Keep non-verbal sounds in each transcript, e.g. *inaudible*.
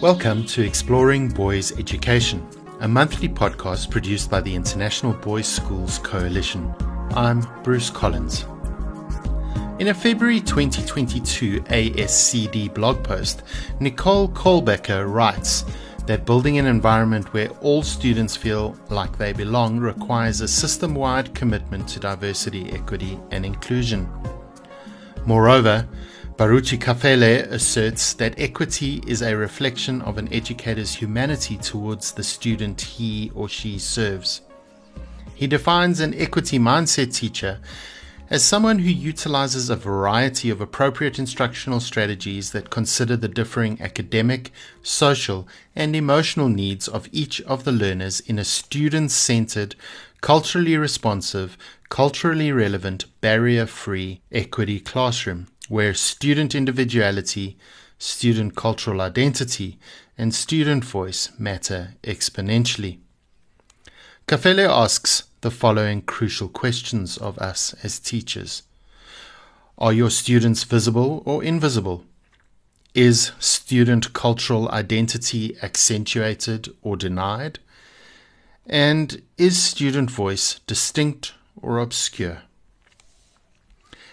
Welcome to Exploring Boys Education, a monthly podcast produced by the International Boys Schools Coalition. I'm Bruce Collins. In a February 2022 ASCD blog post, Nicole Kohlbecker writes that building an environment where all students feel like they belong requires a system wide commitment to diversity, equity, and inclusion. Moreover, Baruti Kafele asserts that equity is a reflection of an educator's humanity towards the student he or she serves. He defines an equity mindset teacher as someone who utilizes a variety of appropriate instructional strategies that consider the differing academic, social, and emotional needs of each of the learners in a student centered, culturally responsive, culturally relevant, barrier free equity classroom where student individuality, student cultural identity, and student voice matter exponentially. Kafele asks the following crucial questions of us as teachers Are your students visible or invisible? Is student cultural identity accentuated or denied? And is student voice distinct or obscure?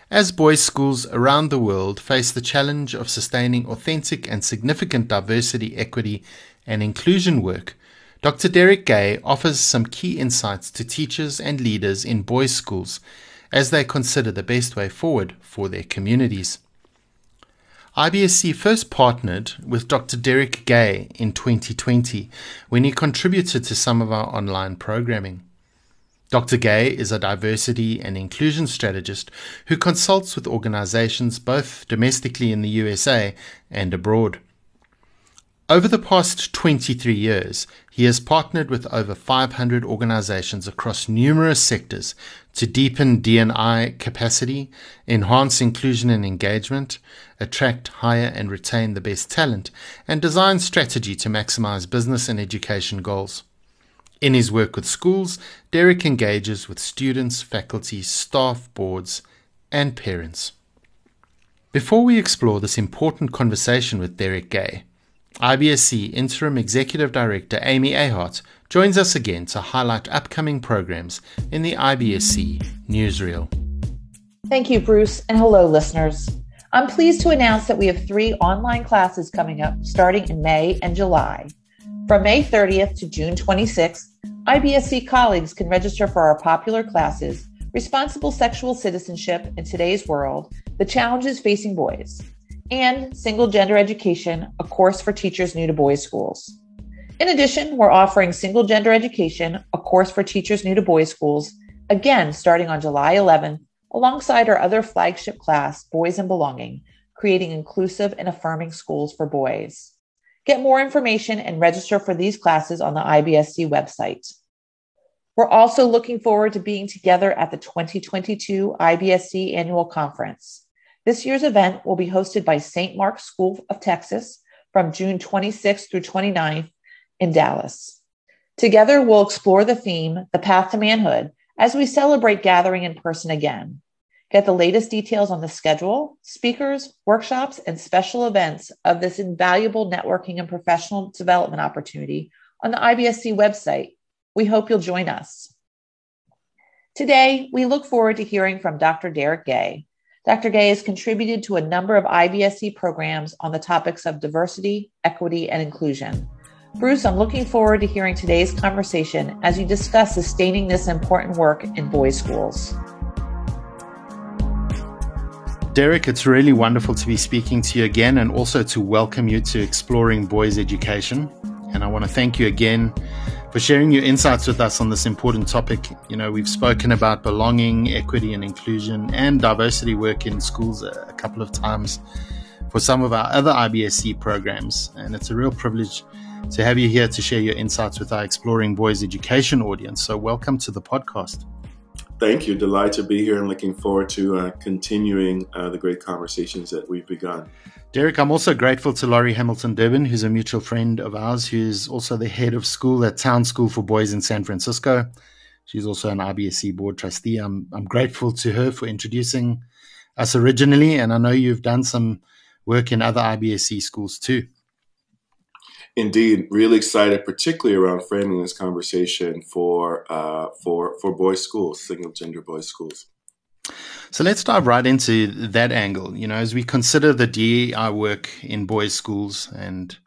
As boys' schools around the world face the challenge of sustaining authentic and significant diversity, equity, and inclusion work, Dr. Derrick Gay offers some key insights to teachers and leaders in boys' schools as they consider the best way forward for their communities. IBSC first partnered with Dr. Derrick Gay in 2020 when he contributed to some of our online programming. Dr. Gay is a diversity and inclusion strategist who consults with organizations both domestically in the USA and abroad. Over the past 23 years, he has partnered with over 500 organizations across numerous sectors to deepen D&I capacity, enhance inclusion and engagement, attract, hire and retain the best talent, and design strategy to maximize business and education goals. In his work with schools, Derrick engages with students, faculty, staff, boards, and parents. Before we explore this important conversation with Derrick Gay, IBSC Interim Executive Director Amy Ahart joins us again to highlight upcoming programs in the IBSC newsreel. Thank you, Bruce, and hello, listeners. I'm pleased to announce that we have three online classes coming up starting in May and July. From May 30th to June 26th, IBSC colleagues can register for our popular classes Responsible Sexual Citizenship in Today's World, The Challenges Facing Boys, and Single Gender Education, a course for teachers new to boys' schools. In addition, we're offering Single Gender Education, a course for teachers new to boys' schools, again starting on July 11th, alongside our other flagship class, Boys and Belonging, creating inclusive and affirming schools for boys. Get more information and register for these classes on the IBSC website. We're also looking forward to being together at the 2022 IBSC Annual Conference. This year's event will be hosted by St. Mark's School of Texas from June 26th through 29th in Dallas. Together, we'll explore the theme, The Path to Manhood, as we celebrate gathering in person again. Get the latest details on the schedule, speakers, workshops, and special events of this invaluable networking and professional development opportunity on the IBSC website. We hope you'll join us. Today, we look forward to hearing from Dr. Derrick Gay. Dr. Gay has contributed to a number of IBSC programs on the topics of diversity, equity, and inclusion. Bruce, I'm looking forward to hearing today's conversation as you discuss sustaining this important work in boys' schools. Derrick, it's really wonderful to be speaking to you again and also to welcome you to Exploring Boys Education. And I want to thank you again for sharing your insights with us on this important topic. You know, we've spoken about belonging, equity and inclusion, and diversity work in schools a, couple of times for some of our other IBSC programs. And it's a real privilege to have you here to share your insights with our Exploring Boys Education audience. So, welcome to the podcast. Thank you. Delighted to be here and looking forward to uh, continuing uh, the great conversations that we've begun. Derrick, I'm also grateful to Laurie Hamilton Durbin, who's a mutual friend of ours, who's also the head of school at Town School for Boys in San Francisco. She's also an IBSC board trustee. I'm, I'm grateful to her for introducing us originally, and I know you've done some work in other IBSC schools too. Indeed, really excited, particularly around framing this conversation for uh, for for boys' schools, single gender boys' schools. So let's dive right into that angle. You know, as we consider the DEI work in boys' schools, and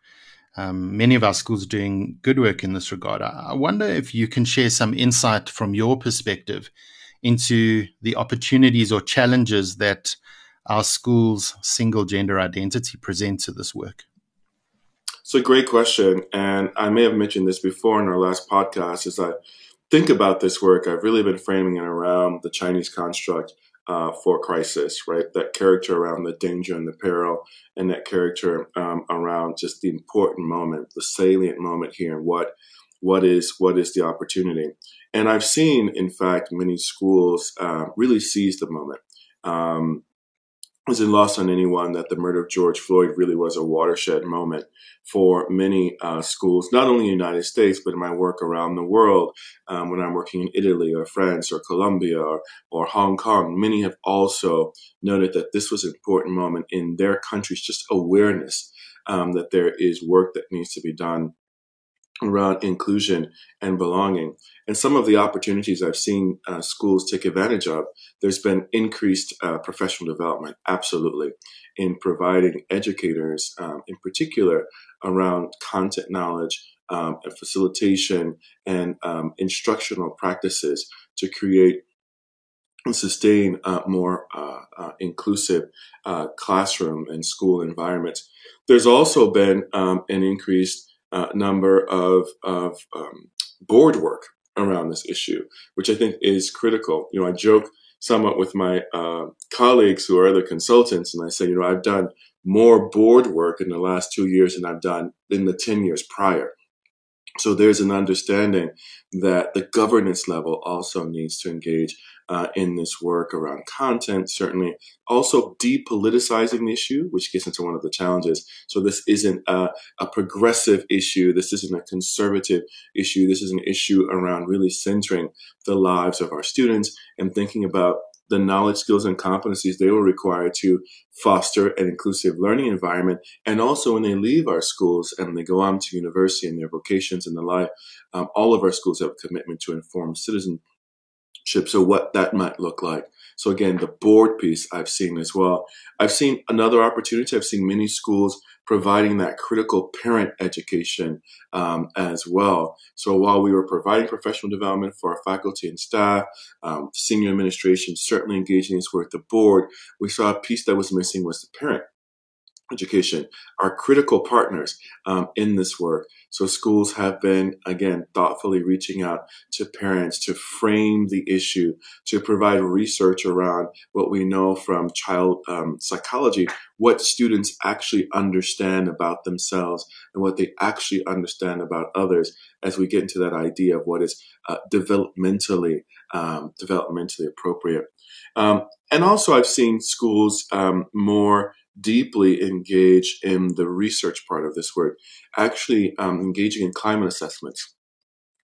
um, many of our schools doing good work in this regard, I wonder if you can share some insight from your perspective into the opportunities or challenges that our school's single gender identity present to this work. It's a great question. And I may have mentioned this before in our last podcast as I think about this work, I've really been framing it around the Chinese construct uh, for crisis, right? That character around the danger and the peril, and that character um, around just the important moment, the salient moment here, and what what is what is the opportunity. And I've seen, in fact, many schools uh, really seize the moment. Um, isn't lost on anyone that the murder of George Floyd really was a watershed moment for many uh, schools, not only in the United States, but in my work around the world. Um, when I'm working in Italy or France or Colombia or, or Hong Kong, many have also noted that this was an important moment in their countries, just awareness um, that there is work that needs to be done around inclusion and belonging. And some of the opportunities I've seen uh, schools take advantage of, there's been increased uh, professional development, absolutely, in providing educators, um, in particular, around content knowledge um, and facilitation and um, instructional practices to create and sustain uh, more uh, uh, inclusive uh, classroom and school environments. There's also been um, an increased uh, number of, of um, board work around this issue, which I think is critical. You know, I joke somewhat with my uh, colleagues who are other consultants, and I say, you know, I've done more board work in the last two years than I've done in the 10 years prior. So there's an understanding that the governance level also needs to engage uh, in this work around content, certainly. Also, depoliticizing the issue, which gets into one of the challenges. So, this isn't a, a, progressive issue. This isn't a conservative issue. This is an issue around really centering the lives of our students and thinking about the knowledge, skills, and competencies they will require to foster an inclusive learning environment. And also, when they leave our schools and they go on to university and their vocations and the like, um, all of our schools have a commitment to inform citizenship. so what that might look like. So again, the board piece I've seen as well. I've seen another opportunity. I've seen many schools providing that critical parent education um, as well. So while we were providing professional development for our faculty and staff, um, senior administration certainly engaging us with the board, we saw a piece that was missing was the parent education are critical partners um, in this work. So schools have been, again, thoughtfully reaching out to parents to frame the issue, to provide research around what we know from child um, psychology, what students actually understand about themselves and what they actually understand about others as we get into that idea of what is uh, developmentally um, developmentally appropriate. Um, and also, I've seen schools um, more deeply engage in the research part of this work, actually um, engaging in climate assessments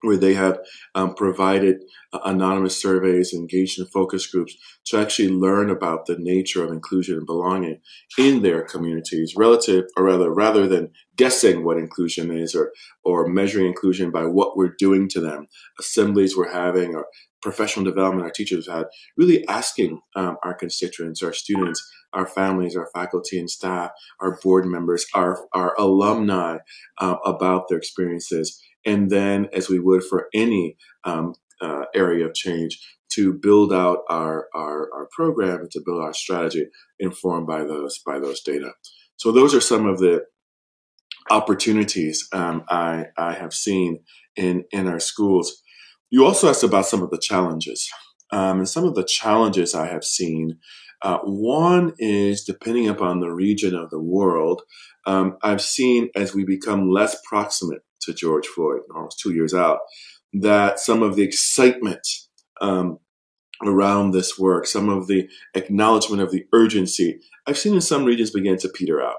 where they have um, provided uh, anonymous surveys, engaged in focus groups to actually learn about the nature of inclusion and belonging in their communities relative, or rather, rather than guessing what inclusion is or, or measuring inclusion by what we're doing to them, assemblies we're having or professional development our teachers had, really asking um, our constituents, our students, our families, our faculty and staff, our board members, our, our alumni uh, about their experiences. And then, as we would for any um, uh, area of change, to build out our, our, our program and to build our strategy informed by those by those data. So those are some of the opportunities um, I, I have seen in, in our schools. You also asked about some of the challenges. Um, and some of the challenges I have seen uh, one is depending upon the region of the world. Um, I've seen as we become less proximate to George Floyd, almost two years out, that some of the excitement um, around this work, some of the acknowledgement of the urgency, I've seen in some regions begin to peter out.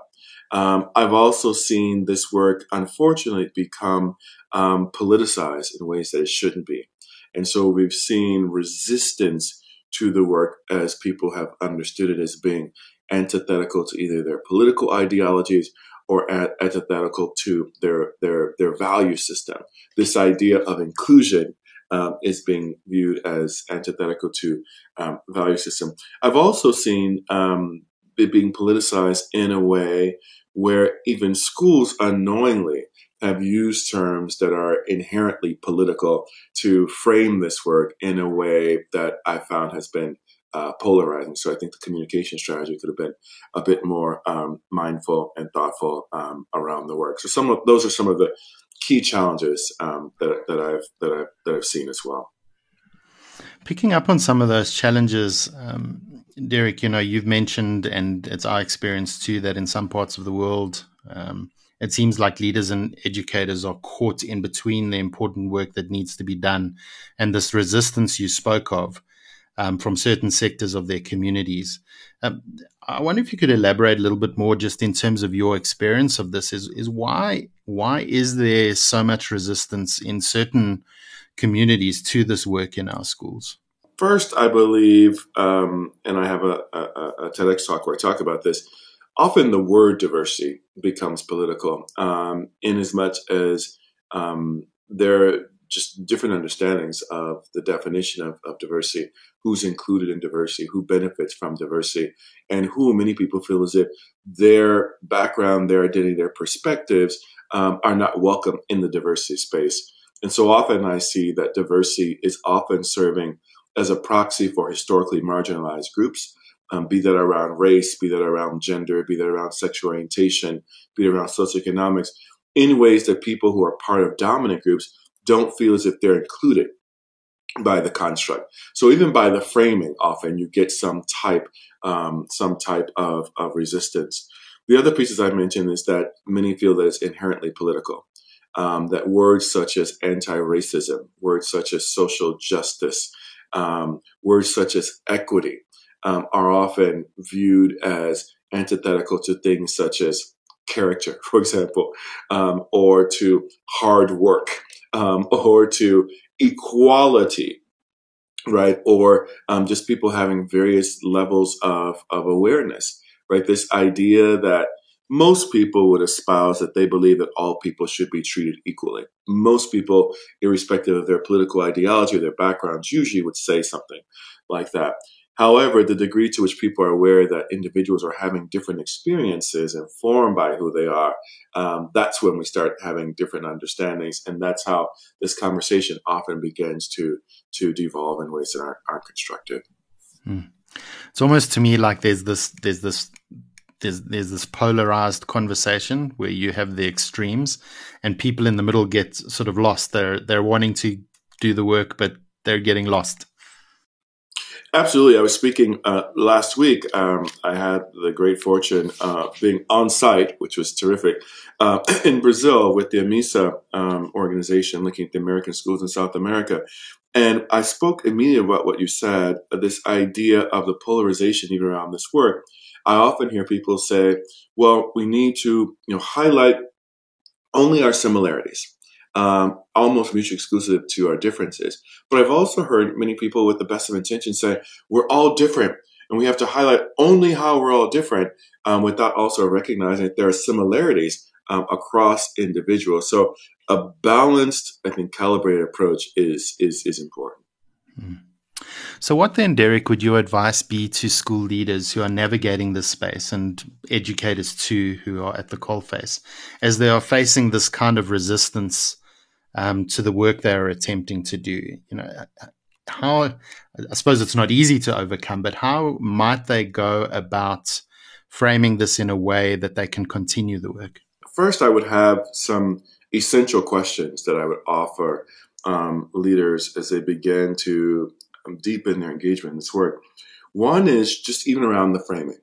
Um, I've also seen this work, unfortunately, become um, politicized in ways that it shouldn't be. And so we've seen resistance to the work as people have understood it as being antithetical to either their political ideologies or antithetical to their their their value system. This idea of inclusion um, is being viewed as antithetical to um, value system. I've also seen um, it being politicized in a way where even schools unknowingly have used terms that are inherently political to frame this work in a way that I found has been uh, polarizing. So I think the communication strategy could have been a bit more um, mindful and thoughtful um, around the work. So some of those are some of the key challenges um, that, that I've that I've that I've seen as well. Picking up on some of those challenges, um, Derrick, you know, you've mentioned, and it's our experience too, that in some parts of the world, um, it seems like leaders and educators are caught in between the important work that needs to be done and this resistance you spoke of um, from certain sectors of their communities. Um, I wonder if you could elaborate a little bit more, just in terms of your experience of this. Is is why why is there so much resistance in certain communities to this work in our schools? First, I believe, um, and I have a, a, a, TEDx talk where I talk about this. Often, the word diversity becomes political, um, in as much as um, there are just different understandings of the definition of, of, diversity, who's included in diversity, who benefits from diversity, and who many people feel as if their background, their identity, their perspectives um, are not welcome in the diversity space. And so often I see that diversity is often serving as a proxy for historically marginalized groups, um, be that around race, be that around gender, be that around sexual orientation, be that around socioeconomics, in ways that people who are part of dominant groups don't feel as if they're included by the construct. So even by the framing, often you get some type, um, some type of, of resistance. The other pieces I mentioned is that many feel that it's inherently political. Um, that words such as anti-racism, words such as social justice, um, words such as equity um, are often viewed as antithetical to things such as character, *laughs* for example, um, or to hard work, um, *laughs* or to equality, right? Or um, just people having various levels of, of awareness, right? This idea that most people would espouse that they believe that all people should be treated equally. Most people, irrespective of their political ideology or their backgrounds, usually would say something like that. However, the degree to which people are aware that individuals are having different experiences informed by who they are, um, that's when we start having different understandings, and that's how this conversation often begins to to devolve in ways that aren't, aren't constructive. Hmm. It's almost to me like there's this there's this there's there's this polarized conversation where you have the extremes, and people in the middle get sort of lost. They're they're wanting to do the work, but they're getting lost. Absolutely. I was speaking uh, last week. Um, I had the great fortune of being on site, which was terrific, uh, *clears throat* in Brazil with the AMISA um, organization looking at the American schools in South America. And I spoke immediately about what you said, this idea of the polarization even around this work. I often hear people say, well, we need to you know, highlight only our similarities um, almost mutually exclusive to our differences. But I've also heard many people with the best of intentions say, we're all different and we have to highlight only how we're all different um, without also recognizing that there are similarities um, across individuals. So a balanced, I think, calibrated approach is is is important. Mm. So, what then, Derrick, would your advice be to school leaders who are navigating this space and educators too who are at the coalface as they are facing this kind of resistance um, to the work they're attempting to do. You know, how I suppose it's not easy to overcome, but how might they go about framing this in a way that they can continue the work? First, I would have some essential questions that I would offer um, leaders as they begin to um, deepen their engagement in this work. One is just even around the framing.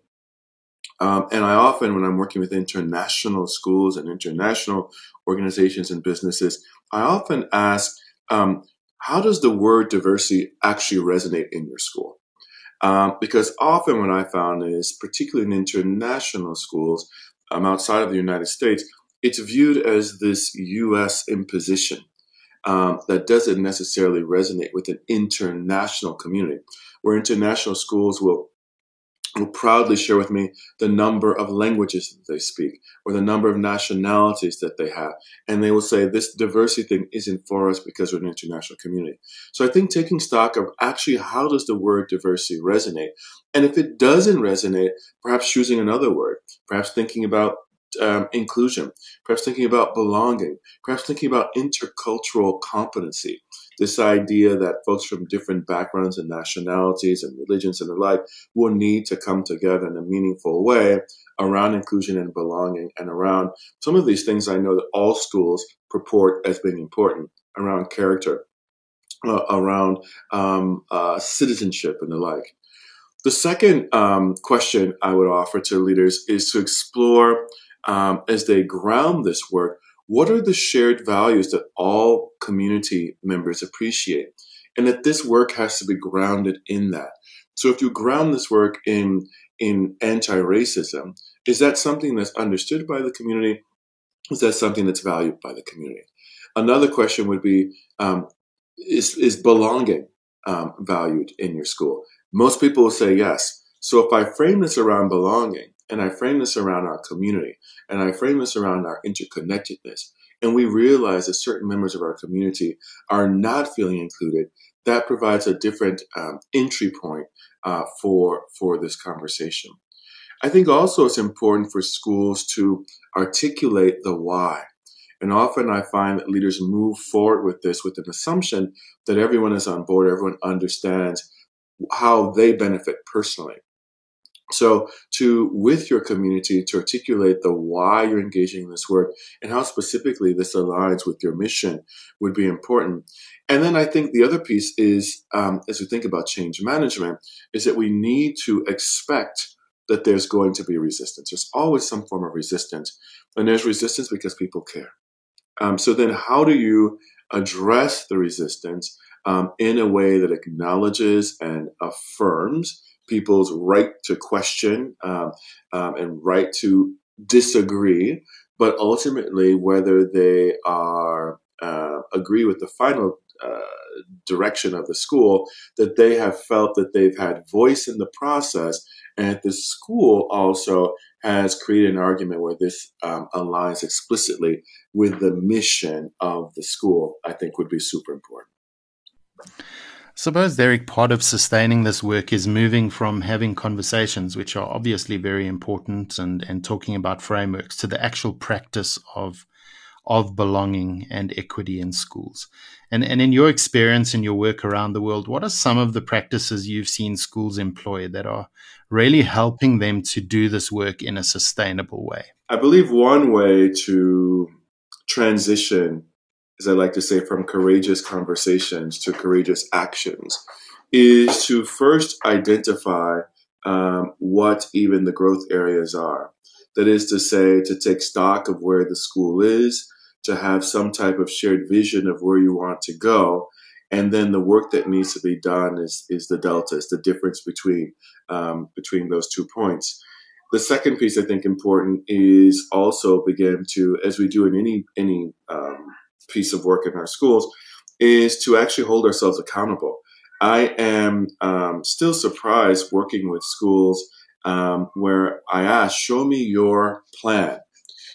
Um, and I often, when I'm working with international schools and international organizations and businesses, I often ask, um, how does the word diversity actually resonate in your school? Um, because often what I found is, particularly in international schools um, outside of the United States, it's viewed as this U.S. imposition um, that doesn't necessarily resonate with an international community, where international schools will will proudly share with me the number of languages that they speak or the number of nationalities that they have. And they will say this diversity thing isn't for us because we're an international community. So I think taking stock of actually how does the word diversity resonate? And if it doesn't resonate, perhaps choosing another word, perhaps thinking about um, inclusion, perhaps thinking about belonging, perhaps thinking about intercultural competency. This idea that folks from different backgrounds and nationalities and religions and the like will need to come together in a meaningful way around inclusion and belonging and around some of these things I know that all schools purport as being important around character, uh, around um, uh, citizenship and the like. The second um, question I would offer to leaders is to explore um, as they ground this work, what are the shared values that all community members appreciate? And that this work has to be grounded in that. So if you ground this work in in anti-racism, is that something that's understood by the community? Is that something that's valued by the community? Another question would be: um, Is is belonging um, valued in your school? Most people will say yes. So if I frame this around belonging, and I frame this around our community and I frame this around our interconnectedness. And we realize that certain members of our community are not feeling included. That provides a different um, entry point uh, for for this conversation. I think also it's important for schools to articulate the why. And often I find that leaders move forward with this with an assumption that everyone is on board, everyone understands how they benefit personally. So, to with your community to articulate the why you're engaging in this work and how specifically this aligns with your mission would be important. And then I think the other piece is, um, as we think about change management, is that we need to expect that there's going to be resistance. There's always some form of resistance, and there's resistance because people care. Um, so then, how do you address the resistance um, in a way that acknowledges and affirms? People's right to question um, um, and right to disagree, but ultimately whether they are uh, agree with the final uh, direction of the school, that they have felt that they've had voice in the process, and the school also has created an argument where this um, aligns explicitly with the mission of the school. I think would be super important. Suppose, Derrick, part of sustaining this work is moving from having conversations, which are obviously very important, and, and talking about frameworks, to the actual practice of of belonging and equity in schools. And, and in your experience in your work around the world, what are some of the practices you've seen schools employ that are really helping them to do this work in a sustainable way? I believe one way to transition as I like to say, from courageous conversations to courageous actions, is to first identify um, what even the growth areas are. That is to say, to take stock of where the school is, to have some type of shared vision of where you want to go. And then the work that needs to be done is, is the delta, is the difference between, um, between those two points. The second piece I think important is also begin to, as we do in any, any um, piece of work in our schools is to actually hold ourselves accountable. I am um, still surprised working with schools um, where I ask, show me your plan,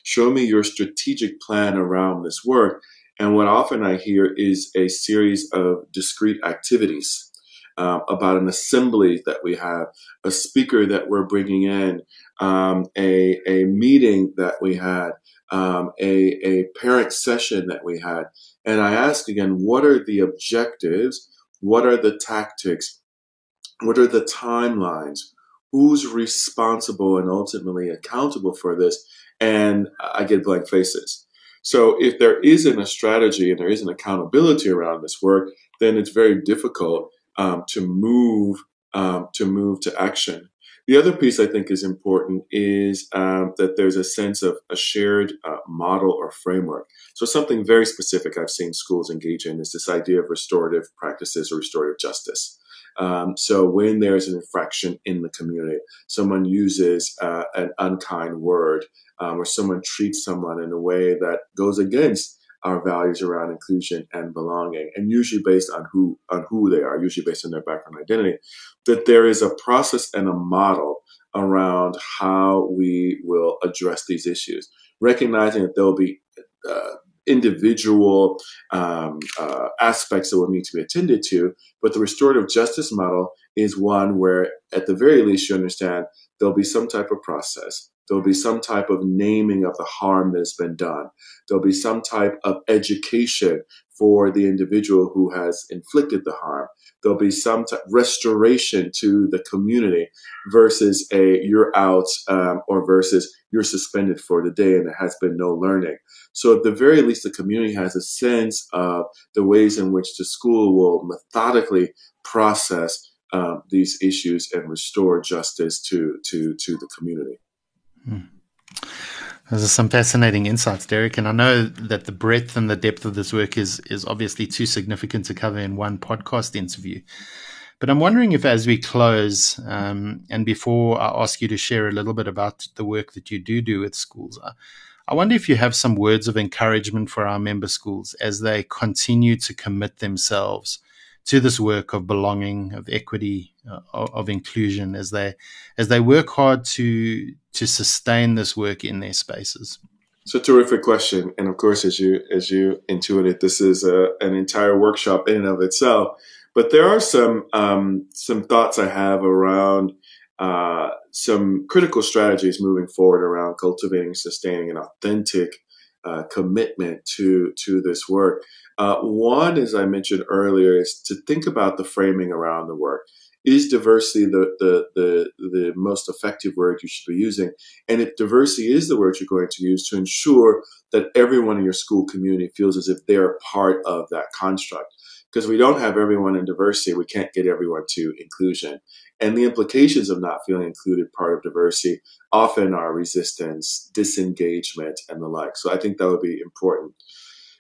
show me your strategic plan around this work. And what often I hear is a series of discrete activities. Uh, about an assembly that we have, a speaker that we're bringing in, um, a, a meeting that we had, um, a, a parent session that we had. And I asked again, what are the objectives? What are the tactics? What are the timelines? Who's responsible and ultimately accountable for this? And I get blank faces. So if there isn't a strategy and there isn't accountability around this work, then it's very difficult um, to move um, to move to action. The other piece I think is important is um, that there's a sense of a shared uh, model or framework. So something very specific I've seen schools engage in is this idea of restorative practices or restorative justice. Um, so when there's an infraction in the community, someone uses uh, an unkind word, um, or someone treats someone in a way that goes against our values around inclusion and belonging, and usually based on who on who they are, usually based on their background identity, that there is a process and a model around how we will address these issues, recognizing that there will be uh, individual um, uh, aspects that will need to be attended to, but the restorative justice model is one where, at the very least, you understand there'll be some type of process. There'll be some type of naming of the harm that has been done. There'll be some type of education for the individual who has inflicted the harm. There'll be some t- restoration to the community versus a you're out um, or versus you're suspended for the day and there has been no learning. So at the very least, the community has a sense of the ways in which the school will methodically process um, these issues and restore justice to to to the community. Hmm. Those are some fascinating insights, Derrick. And I know that the breadth and the depth of this work is is obviously too significant to cover in one podcast interview. But I'm wondering if, as we close, um, and before I ask you to share a little bit about the work that you do do with schools, I, I wonder if you have some words of encouragement for our member schools as they continue to commit themselves to this work of belonging, of equity, uh, of inclusion, as they as they work hard to to sustain this work in their spaces. It's a terrific question, and of course, as you as you intuited, this is a, an entire workshop in and of itself. But there are some um, some thoughts I have around uh, some critical strategies moving forward around cultivating, sustaining an authentic uh, commitment to to this work. Uh, one, as I mentioned earlier, is to think about the framing around the work. Is diversity the, the, the, the most effective word you should be using? And if diversity is the word you're going to use to ensure that everyone in your school community feels as if they're part of that construct. Because we don't have everyone in diversity, we can't get everyone to inclusion. And the implications of not feeling included part of diversity often are resistance, disengagement, and the like. So I think that would be important.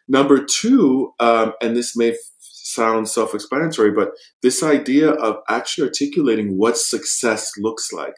Number two, um, and this may sound self explanatory, but this idea of actually articulating what success looks like.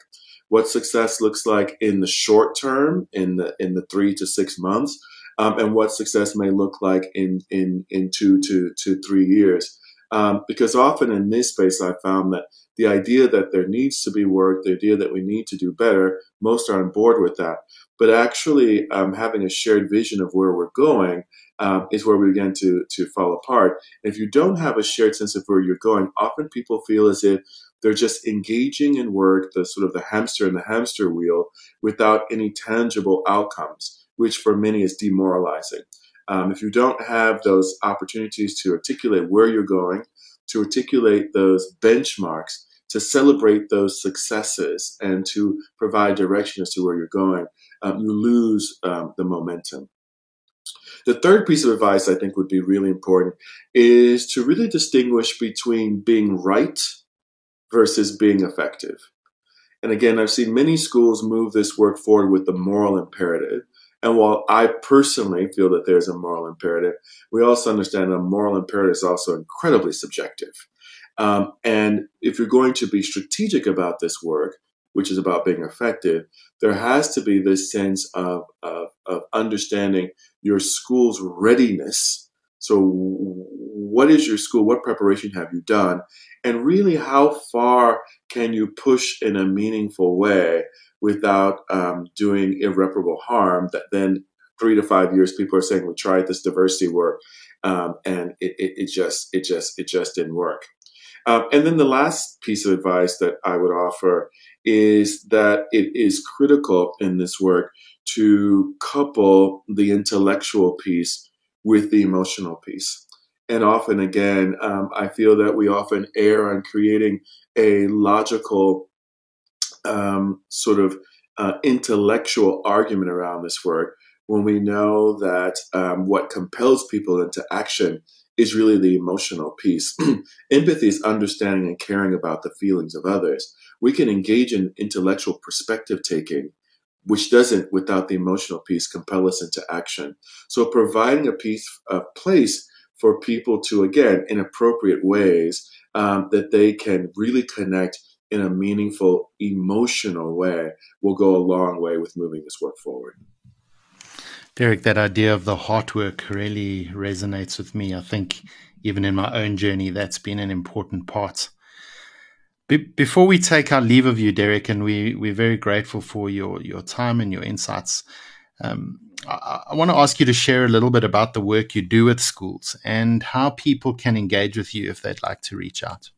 What success looks like in the short term, in the in the three to six months, um, and what success may look like in in in two to to three years. Um, because often in this space, I found that the idea that there needs to be work, the idea that we need to do better, most are on board with that. But actually, um, having a shared vision of where we're going um, is where we begin to to fall apart. If you don't have a shared sense of where you're going, often people feel as if they're just engaging in work, the sort of the hamster in the hamster wheel, without any tangible outcomes, which for many is demoralizing. Um, if you don't have those opportunities to articulate where you're going, to articulate those benchmarks, to celebrate those successes, and to provide direction as to where you're going, um, you lose um, the momentum. The third piece of advice I think would be really important is to really distinguish between being right versus being effective. And again, I've seen many schools move this work forward with the moral imperative. And while I personally feel that there's a moral imperative, we also understand that a moral imperative is also incredibly subjective. Um, and if you're going to be strategic about this work, which is about being effective, there has to be this sense of, of, of understanding your school's readiness. So, what is your school? What preparation have you done? And really, how far can you push in a meaningful way without um, doing irreparable harm that then three to five years people are saying we tried this diversity work um, and it, it, it, just it just it just didn't work um, and then the last piece of advice that i would offer is that it is critical in this work to couple the intellectual piece with the emotional piece. And often again um, i feel that we often err on creating a logical um, sort of uh, intellectual argument around this work when we know that um, what compels people into action is really the emotional piece. *clears throat* Empathy is understanding and caring about the feelings of others. We can engage in intellectual perspective taking, which doesn't, without the emotional piece, compel us into action. So providing a piece, a place for people to, again, in appropriate ways, um, that they can really connect in a meaningful, emotional way will go a long way with moving this work forward. Derrick, that idea of the heart work really resonates with me. I think even in my own journey, that's been an important part. Be- before we take our leave of you, Derrick, and we, we're very grateful for your, your time and your insights, um, I, I want to ask you to share a little bit about the work you do with schools and how people can engage with you if they'd like to reach out.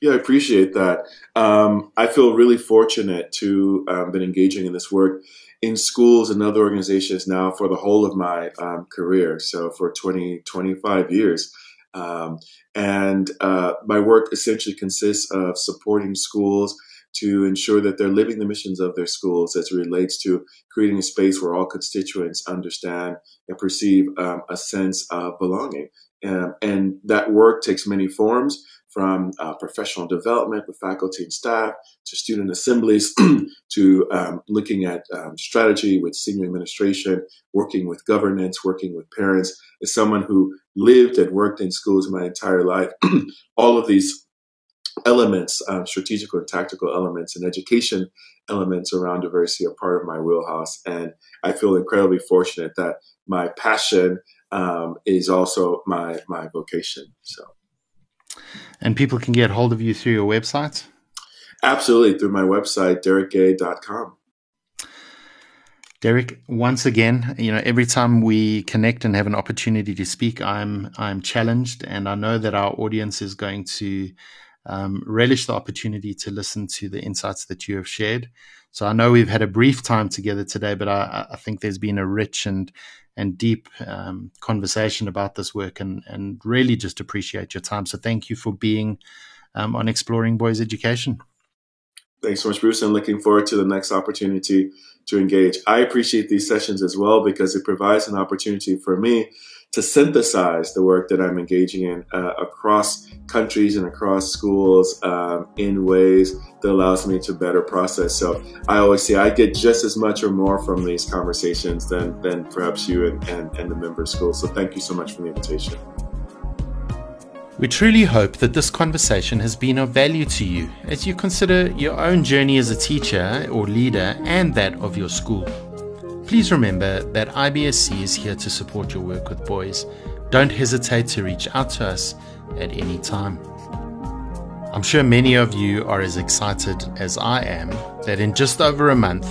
Yeah, I appreciate that. Um, I feel really fortunate to um, been engaging in this work in schools and other organizations now for the whole of my um, career. So for 20, 25 years. Um, and uh, my work essentially consists of supporting schools to ensure that they're living the missions of their schools as it relates to creating a space where all constituents understand and perceive um, a sense of belonging. Um, and that work takes many forms from uh, professional development with faculty and staff to student assemblies *clears throat* to um, looking at um, strategy with senior administration, working with governance, working with parents. As someone who lived and worked in schools my entire life, *clears throat* all of these elements, um, strategical and tactical elements, and education elements around diversity are part of my wheelhouse. And I feel incredibly fortunate that my passion um, is also my my vocation. So. And people can get hold of you through your website? Absolutely, through my website, derrickgay.com. Derrick, once again, you know, every time we connect and have an opportunity to speak, I'm I'm challenged, and I know that our audience is going to um, relish the opportunity to listen to the insights that you have shared. So I know we've had a brief time together today, but I, I think there's been a rich and and deep um, conversation about this work and, and really just appreciate your time. So thank you for being um, on Exploring Boys Education. Thanks so much, Bruce, and looking forward to the next opportunity to engage. I appreciate these sessions as well because it provides an opportunity for me to synthesize the work that I'm engaging in uh, across countries and across schools um, in ways that allows me to better process. So I always say I get just as much or more from these conversations than, than perhaps you and, and, and the member schools. So thank you so much for the invitation. We truly hope that this conversation has been of value to you as you consider your own journey as a teacher or leader and that of your school. Please remember that IBSC is here to support your work with boys. Don't hesitate to reach out to us at any time. I'm sure many of you are as excited as I am that in just over a month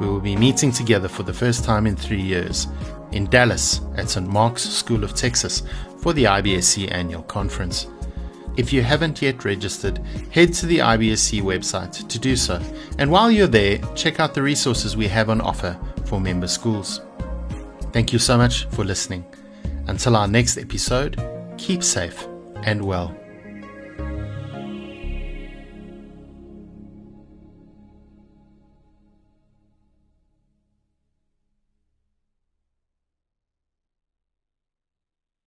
we will be meeting together for the first time in three years in Dallas at St. Mark's School of Texas for the IBSC annual conference. If you haven't yet registered, head to the IBSC website to do so. And while you're there, check out the resources we have on offer for member schools. Thank you so much for listening. Until our next episode, keep safe and well.